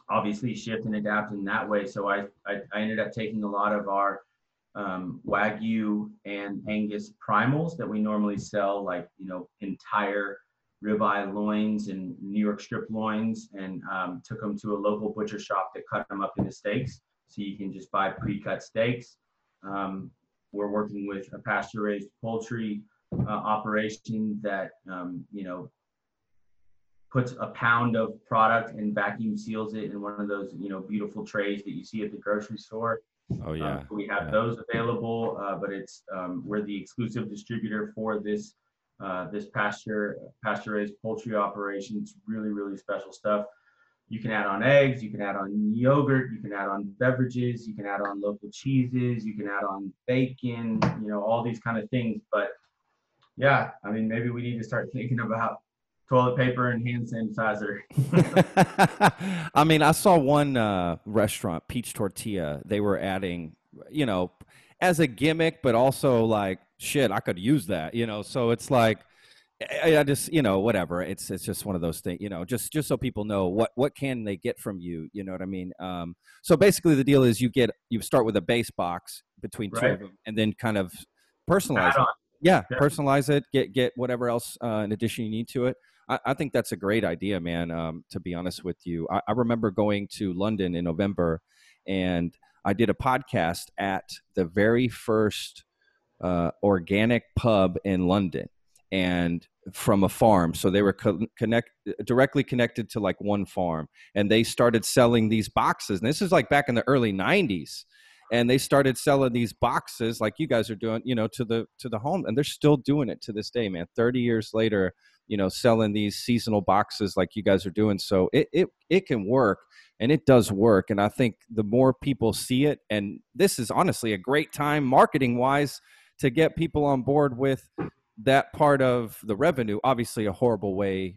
obviously shift and adapt in that way. So I, I, I ended up taking a lot of our um, Wagyu and Angus primals that we normally sell, like, you know, entire ribeye loins and New York strip loins, and um, took them to a local butcher shop that cut them up into steaks. So you can just buy pre-cut steaks. Um, we're working with a pasture-raised poultry uh, operation that um, you know puts a pound of product and vacuum seals it in one of those you know beautiful trays that you see at the grocery store. Oh yeah. Um, we have yeah. those available, uh, but it's um, we're the exclusive distributor for this uh, this pasture pasture raised poultry operation. It's really really special stuff. You can add on eggs, you can add on yogurt, you can add on beverages, you can add on local cheeses, you can add on bacon, you know all these kind of things. But yeah, I mean maybe we need to start thinking about toilet paper and hand sanitizer. <laughs> <laughs> I mean, I saw one uh, restaurant, Peached Tortilla. They were adding, you know, as a gimmick, but also like, shit, I could use that, you know. So it's like, I, I just, you know, whatever. It's it's just one of those things, you know. Just just so people know what what can they get from you, you know what I mean. Um, so basically, the deal is you get you start with a base box between two of them, and then kind of personalize it. Yeah, Yeah. personalize it. Get get whatever else uh, in addition you need to it. I, I think that's a great idea, man. Um, to be honest with you, I, I remember going to London in November, and I did a podcast at the very first uh, organic pub in London, and from a farm. So they were co- connect directly connected to like one farm, and they started selling these boxes. And this is like back in the early '90s and they started selling these boxes like you guys are doing you know to the to the home and they're still doing it to this day man 30 years later you know selling these seasonal boxes like you guys are doing so it it, it can work and it does work and i think the more people see it and this is honestly a great time marketing wise to get people on board with that part of the revenue obviously a horrible way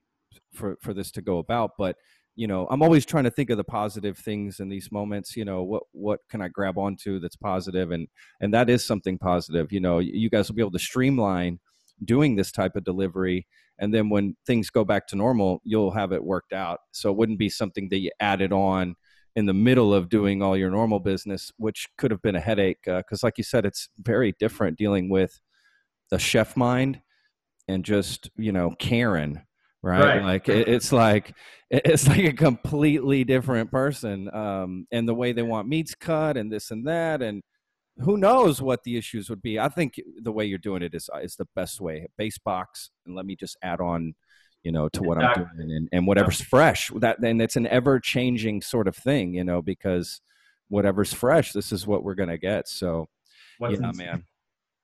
for for this to go about but you know i'm always trying to think of the positive things in these moments you know what what can i grab onto that's positive? And and that is something positive you know you guys will be able to streamline doing this type of delivery and then when things go back to normal you'll have it worked out. So it wouldn't be something that you added on in the middle of doing all your normal business which could have been a headache uh, because like you said it's very different dealing with a chef mind and just you know karen right, Right. like it, it's like it's like a completely different person um and the way they want meats cut and this and that and who knows what the issues would be. I think the way you're doing it is is the best way. Base box and let me just add on you know to what i'm doing and, and whatever's fresh. That and it's an ever changing sort of thing you know because whatever's fresh this is what we're gonna get. So What's yeah man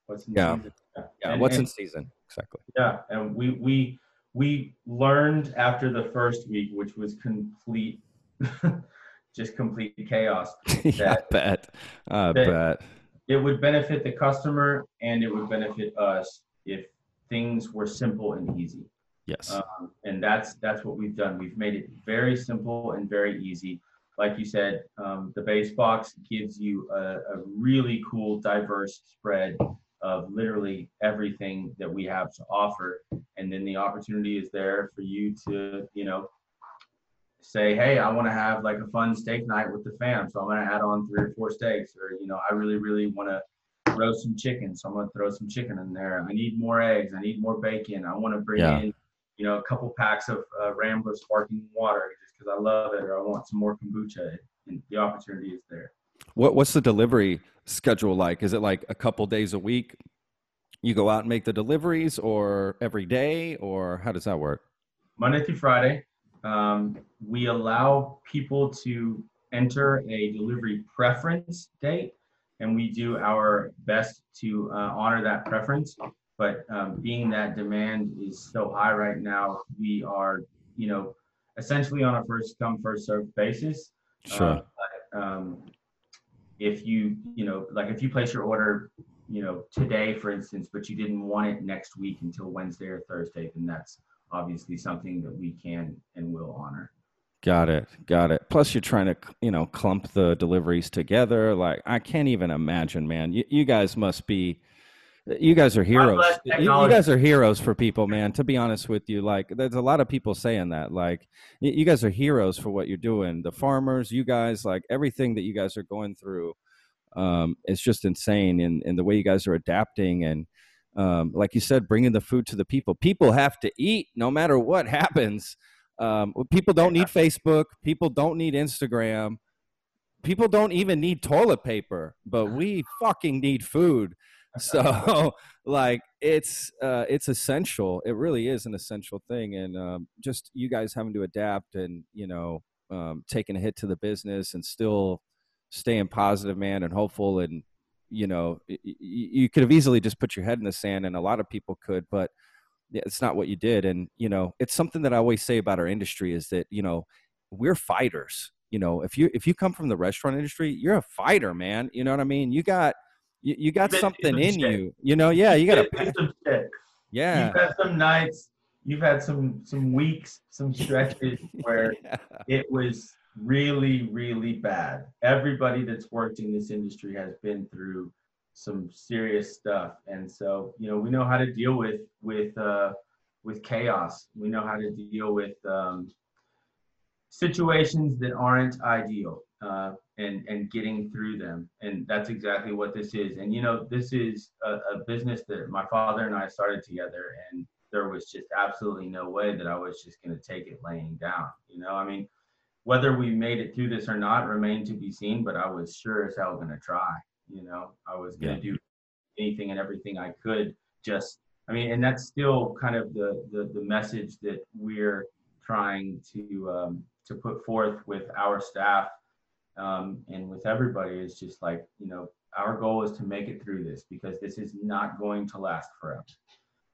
What's in Yeah. season. yeah And- what's and- in season exactly Yeah, and we we we learned after the first week, which was complete, <laughs> just complete chaos. <laughs> yeah, I bet. I bet. It would benefit the customer and it would benefit us if things were simple and easy. Yes. Um, and that's that's what we've done. We've made it very simple and very easy. Like you said, um, the base box gives you a, a really cool, diverse spread of literally everything that we have to offer. And then the opportunity is there for you to, you know, say, hey, I want to have like a fun steak night with the fam. So I'm going to add on three or four steaks. Or, you know, I really, really want to roast some chicken. So I'm going to throw some chicken in there. I need more eggs. I need more bacon. I want to bring Yeah. in, you know, a couple packs of uh, Rambler sparkling water just because I love it or I want some more kombucha. And the opportunity is there. What What's the delivery schedule like? Is it like a couple days a week? You go out and make the deliveries, or every day, or how does that work? Monday through Friday. Um, we allow people to enter a delivery preference date, and we do our best to uh, honor that preference. but um, being that demand is so high right now, we are, you know, essentially on a first come first served basis. Sure. Uh, but, um, if you, you know, like if you place your order, you know, today, for instance, but you didn't want it next week until Wednesday or Thursday, then that's obviously something that we can and will honor. Got it. Got it. Plus, you're trying to, you know, clump the deliveries together. Like, I can't even imagine, man. You, you guys must be, you guys are heroes. You, you guys are heroes for people, man. To be honest with you, like, there's a lot of people saying that. Like, you guys are heroes for what you're doing. The farmers, you guys, like, everything that you guys are going through, um, it's just insane. And, and the way you guys are adapting and, um, like you said, bringing the food to the people. People have to eat no matter what <laughs> happens. Um, people don't need Facebook. People don't need Instagram. People don't even need toilet paper, but we fucking need food. <laughs> So, <laughs> like, it's uh, it's essential. It really is an essential thing, and um, just you guys having to adapt and you know um, taking a hit to the business and still staying positive, man, and hopeful. And you know, y- y- you could have easily just put your head in the sand, and a lot of people could, but it's not what you did and you know it's something that i always say about our industry is that you know we're fighters you know if you if you come from the restaurant industry you're a fighter man you know what i mean you got you, you got something in shit. you you know yeah you got to yeah you've had some nights you've had some some weeks some stretches <laughs> where yeah. it was really really bad everybody that's worked in this industry has been through some serious stuff. And so, you know, we know how to deal with with uh, with chaos. We know how to deal with um, situations that aren't ideal uh, and and getting through them. And that's exactly what this is. And you know, this is a, a business that my father and I started together, and there was just absolutely no way that I was just going to take it laying down. You know, I mean. Whether we made it through this or not remained to be seen, but I was sure as hell going to try. You know, I was going to yeah. do anything and everything I could. Just, I mean, and that's still kind of the the, the message that we're trying to um, to put forth with our staff um, and with everybody is just like you know our goal is to make it through this because this is not going to last forever.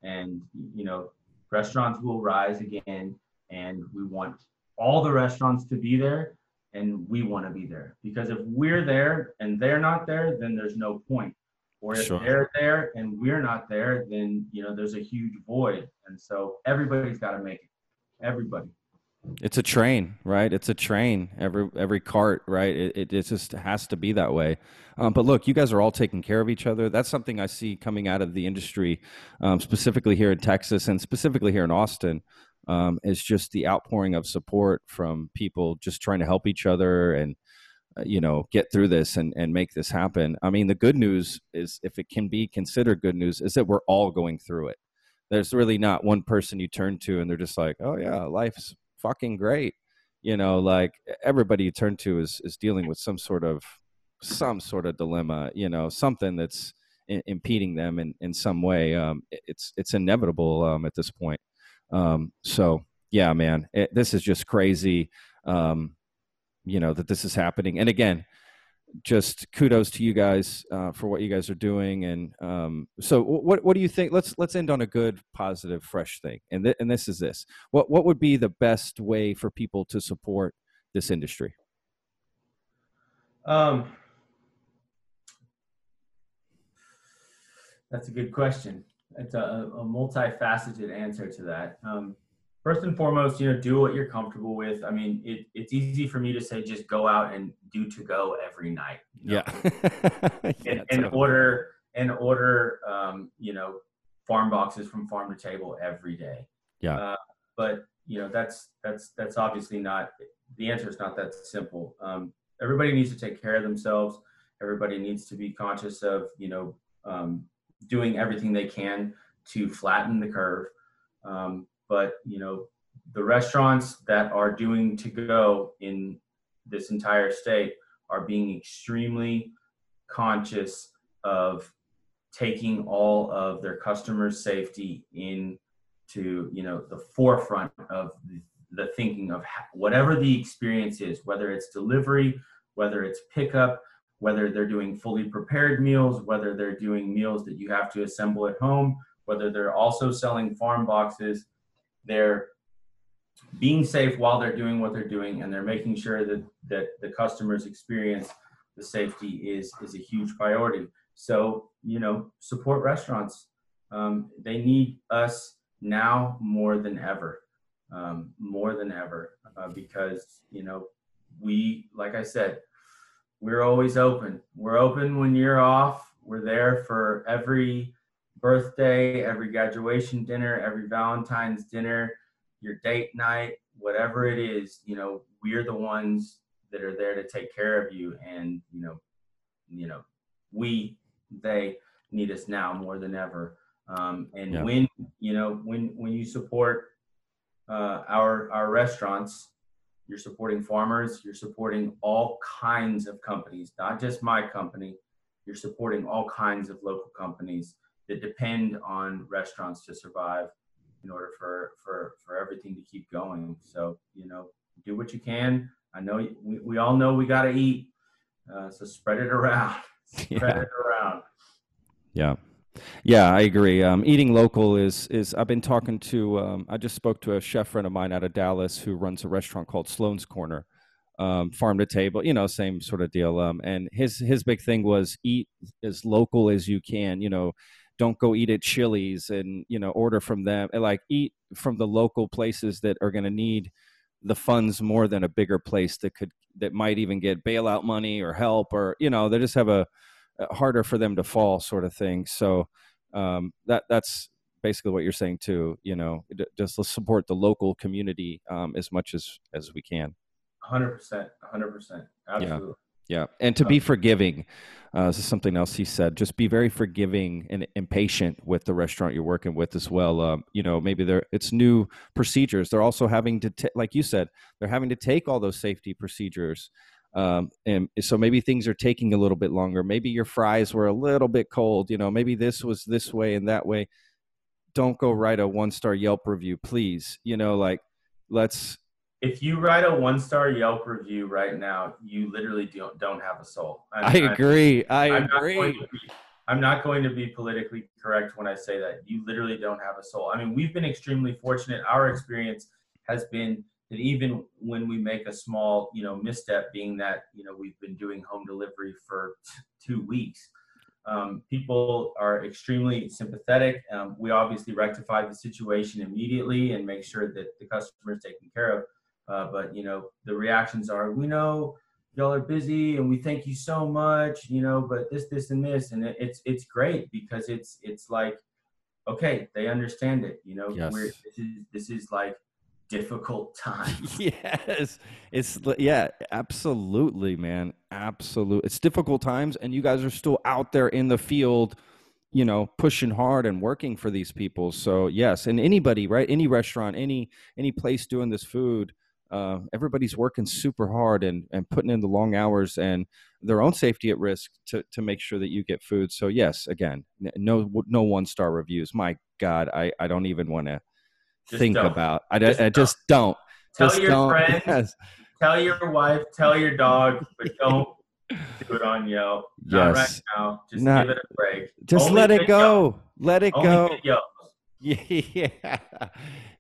And you know restaurants will rise again and we want all the restaurants to be there and we want to be there because if we're there and they're not there then there's no point. Or if sure. they're there and we're not there then you know there's a huge void. And so everybody's got to make it. Everybody it's a train right? It's a train. Every every cart right? It, it, it just has to be that way. Um, but look you guys are all taking care of each other. That's something i see coming out of the industry um, specifically here in texas and specifically here in austin um, is just the outpouring of support from people just trying to help each other and uh, you know get through this and, and make this happen. I mean the good news is if it can be considered good news is that we're all going through it. There's really not one person you turn to and they're just like oh yeah life's fucking great. You know like everybody you turn to is is dealing with some sort of some sort of dilemma you know something that's impeding them in, in some way. Um, it's it's inevitable um, at this point. Um, so yeah, man, it, this is just crazy. Um, you know that this is happening, and again, just kudos to you guys uh, for what you guys are doing. And um, so, what what do you think? Let's let's end on a good, positive, fresh thing. And th- and this is this. What what would be the best way for people to support this industry? Um, that's a good question it's a, a multifaceted answer to that. Um, first and foremost, you know, do what you're comfortable with. I mean, it, it's easy for me to say just go out and do to go every night. You know? Yeah. <laughs> and, and order and order, um, you know, farm boxes from farm to table every day. Yeah. Uh, but you know, that's that's that's obviously not the answer. Is not that simple. Um, everybody needs to take care of themselves. Everybody needs to be conscious of you know um, doing everything they can to flatten the curve. Um, but you know, the restaurants that are doing to go in this entire state are being extremely conscious of taking all of their customers' safety into you know the forefront of the, the thinking of whatever the experience is, whether it's delivery, whether it's pickup, whether they're doing fully prepared meals, whether they're doing meals that you have to assemble at home, whether they're also selling farm boxes, they're being safe while they're doing what they're doing and they're making sure that that the customers experience the safety is is a huge priority. So you know support restaurants. Um, they need us now more than ever um, more than ever uh, because you know we like i said we're always open. We're open when you're off. We're there for every birthday every graduation dinner every valentine's dinner your date night, whatever it is, you know, we're the ones that are there to take care of you. And, you know, you know, we, they need us now more than ever. Um, and yeah. when, you know, when, when you support uh, our, our restaurants, you're supporting farmers, you're supporting all kinds of companies, not just my company. You're supporting all kinds of local companies that depend on restaurants to survive in order for for for everything to keep going. So you know, do what you can. I know we, we all know we got to eat, uh, so spread it around. <laughs> spread yeah. it around. Yeah. Yeah, I agree. Um, eating local is is. I've been talking to. Um, I just spoke to a chef friend of mine out of Dallas who runs a restaurant called Sloane's Corner, um, farm to table. You know, same sort of deal. Um, and his his big thing was eat as local as you can. You know, don't go eat at Chili's and you know order from them. Like eat from the local places that are going to need the funds more than a bigger place that could that might even get bailout money or help or you know they just have a, a harder for them to fall sort of thing. So um, that that's basically what you're saying too. You know, just support the local community um, as much as as we can. Hundred percent, hundred percent, absolutely. Yeah. Yeah, and to be forgiving. Uh, this is something else he said. Just be very forgiving and impatient with the restaurant you're working with as well. Um, you know, maybe they're it's new procedures. They're also having to, t- like you said, they're having to take all those safety procedures. Um, and so maybe things are taking a little bit longer. Maybe your fries were a little bit cold. You know, maybe this was this way and that way. Don't go write a one star Yelp review, please. You know, like let's if you write a one star Yelp review right now, you literally don't don't have a soul. I'm, i agree. I I'm agree. Not be, I'm not going to be politically correct when I say that. You literally don't have a soul. I mean, we've been extremely fortunate. Our experience has been that even when we make a small, you know, misstep, being that you know we've been doing home delivery for t- two weeks, um, people are extremely sympathetic. Um, we obviously rectify the situation immediately and make sure that the customer is taken care of uh, but you know, the reactions are, we know y'all are busy and we thank you so much, you know, but this, this, and this, and it's it's great because it's it's like, okay, they understand it. You know, yes. this is this is like difficult <laughs> time. <laughs> yes, it's yeah, absolutely, man, absolutely. It's difficult times, and you guys are still out there in the field you know pushing hard and working for these people so yes and anybody right any restaurant any any place doing this food uh, everybody's working super hard and, and putting in the long hours and their own safety at risk to, to make sure that you get food. So yes, again, no no one star reviews. My God, I, I don't even want to think don't. about. I just, I just don't. Tell just your don't. <laughs> friends. Yes. Tell your wife. Tell your dog, but don't <laughs> do it on Yelp. Not yes. right now. Just Not, give it a break. Just Only let it go. Yelp. Let it Only go. Yeah.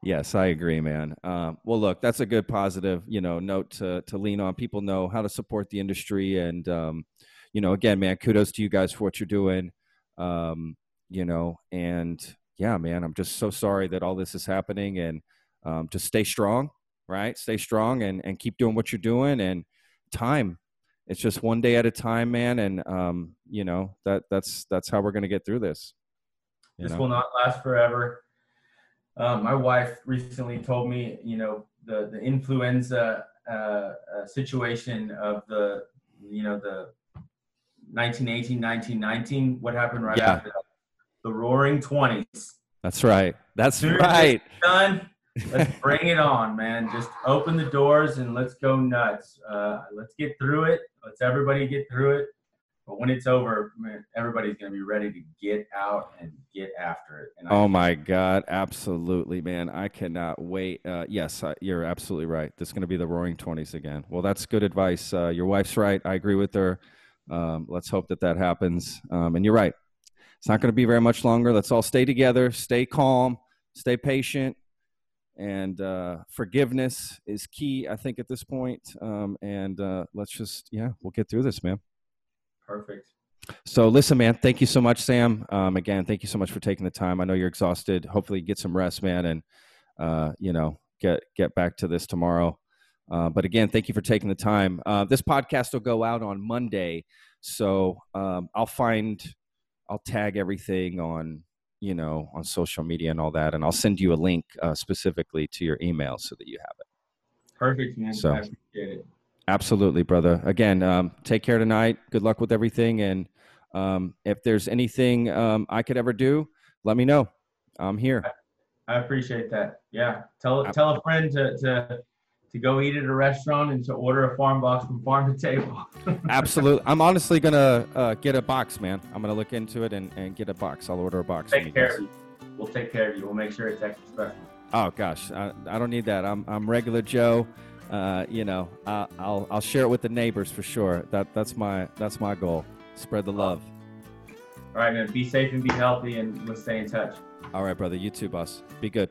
Yes, I agree, man. Um, well, look, that's a good positive, you know, note to to lean on. People know how to support the industry, and um, you know, again, man, kudos to you guys for what you're doing. Um, you know, and yeah, man, I'm just so sorry that all this is happening, and um, just stay strong, right? Stay strong, and and keep doing what you're doing, and time. It's just one day at a time, man, and um, you know that that's that's how we're gonna get through this. This know? will not last forever. Um, my wife recently told me, you know, the the influenza uh, uh, situation of the, you know, the 1918, 1919. What happened right yeah. after that? The Roaring Twenties. That's right. That's right. Done. <laughs> Let's bring it on, man. Just open the doors and let's go nuts. Uh, let's get through it. Let's everybody get through it. But when it's over, man, everybody's going to be ready to get out and get after it. oh my God, absolutely, man! I cannot wait. Uh, yes, uh, you're absolutely right. This is going to be the Roaring Twenties again. Well, that's good advice. Uh, your wife's right. I agree with her. Um, let's hope that that happens. Um, and you're right. it's not going to be very much longer. Let's all stay together, stay calm, stay patient, and uh, forgiveness is key, I think, at this point. Um, and uh, let's just, yeah, we'll get through this, man. Perfect. So, listen, man, thank you so much, Sam. Um, again, thank you so much for taking the time. I know you're exhausted. Hopefully, get some rest, man, and uh, you know, get get back to this tomorrow. Uh, but again, thank you for taking the time. Uh, this podcast will go out on Monday, so um, I'll find, I'll tag everything on you know, on social media and all that. And I'll send you a link uh, specifically to your email so that you have it. Perfect, man. So, I appreciate it. Absolutely, brother. Again, um, take care tonight. Good luck with everything. And um, if there's anything um, I could ever do, let me know. I'm here. I, appreciate that. Yeah. Tell, tell a friend to, to to go eat at a restaurant and to order a farm box from farm to table. <laughs> Absolutely. I'm honestly gonna uh, get a box, man. I'm gonna look into it and, and get a box. I'll order a box. Take care of you. We'll take care of you. We'll make sure it's extra special. Oh gosh, I, I don't need that. I'm I'm regular Joe. Uh, you know, uh, I'll I'll share it with the neighbors for sure. That that's my that's my goal. Spread the love. All right, man. Be safe and be healthy, and let's stay in touch. All right, brother. You too, boss. Be good.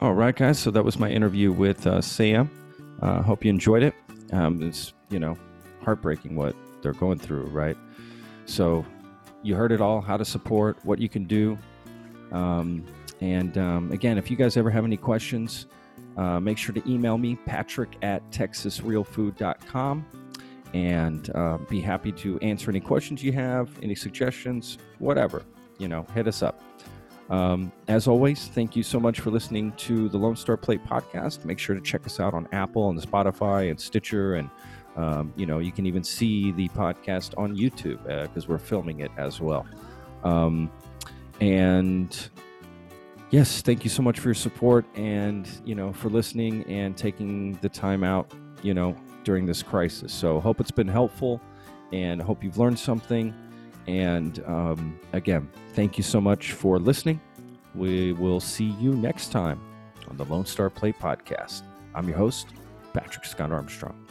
All right, guys. So that was my interview with uh, Sam. Uh, hope you enjoyed it. Um, it's you know heartbreaking what they're going through, right? So you heard it all: how to support, what you can do. Um, and um, again, if you guys ever have any questions, uh, make sure to email me, Patrick at TexasRealFood.com, and uh, be happy to answer any questions you have, any suggestions, whatever. You know, hit us up. Um, as always, thank you so much for listening to the Lone Star Plate podcast. Make sure to check us out on Apple and Spotify and Stitcher, and um, you know you can even see the podcast on YouTube because uh, we're filming it as well. Um, and yes, thank you so much for your support and you know for listening and taking the time out, you know, during this crisis. So hope it's been helpful, and hope you've learned something. And um, again, thank you so much for listening. We will see you next time on the Lone Star Plate Podcast. I'm your host, Patrick Scott Armstrong.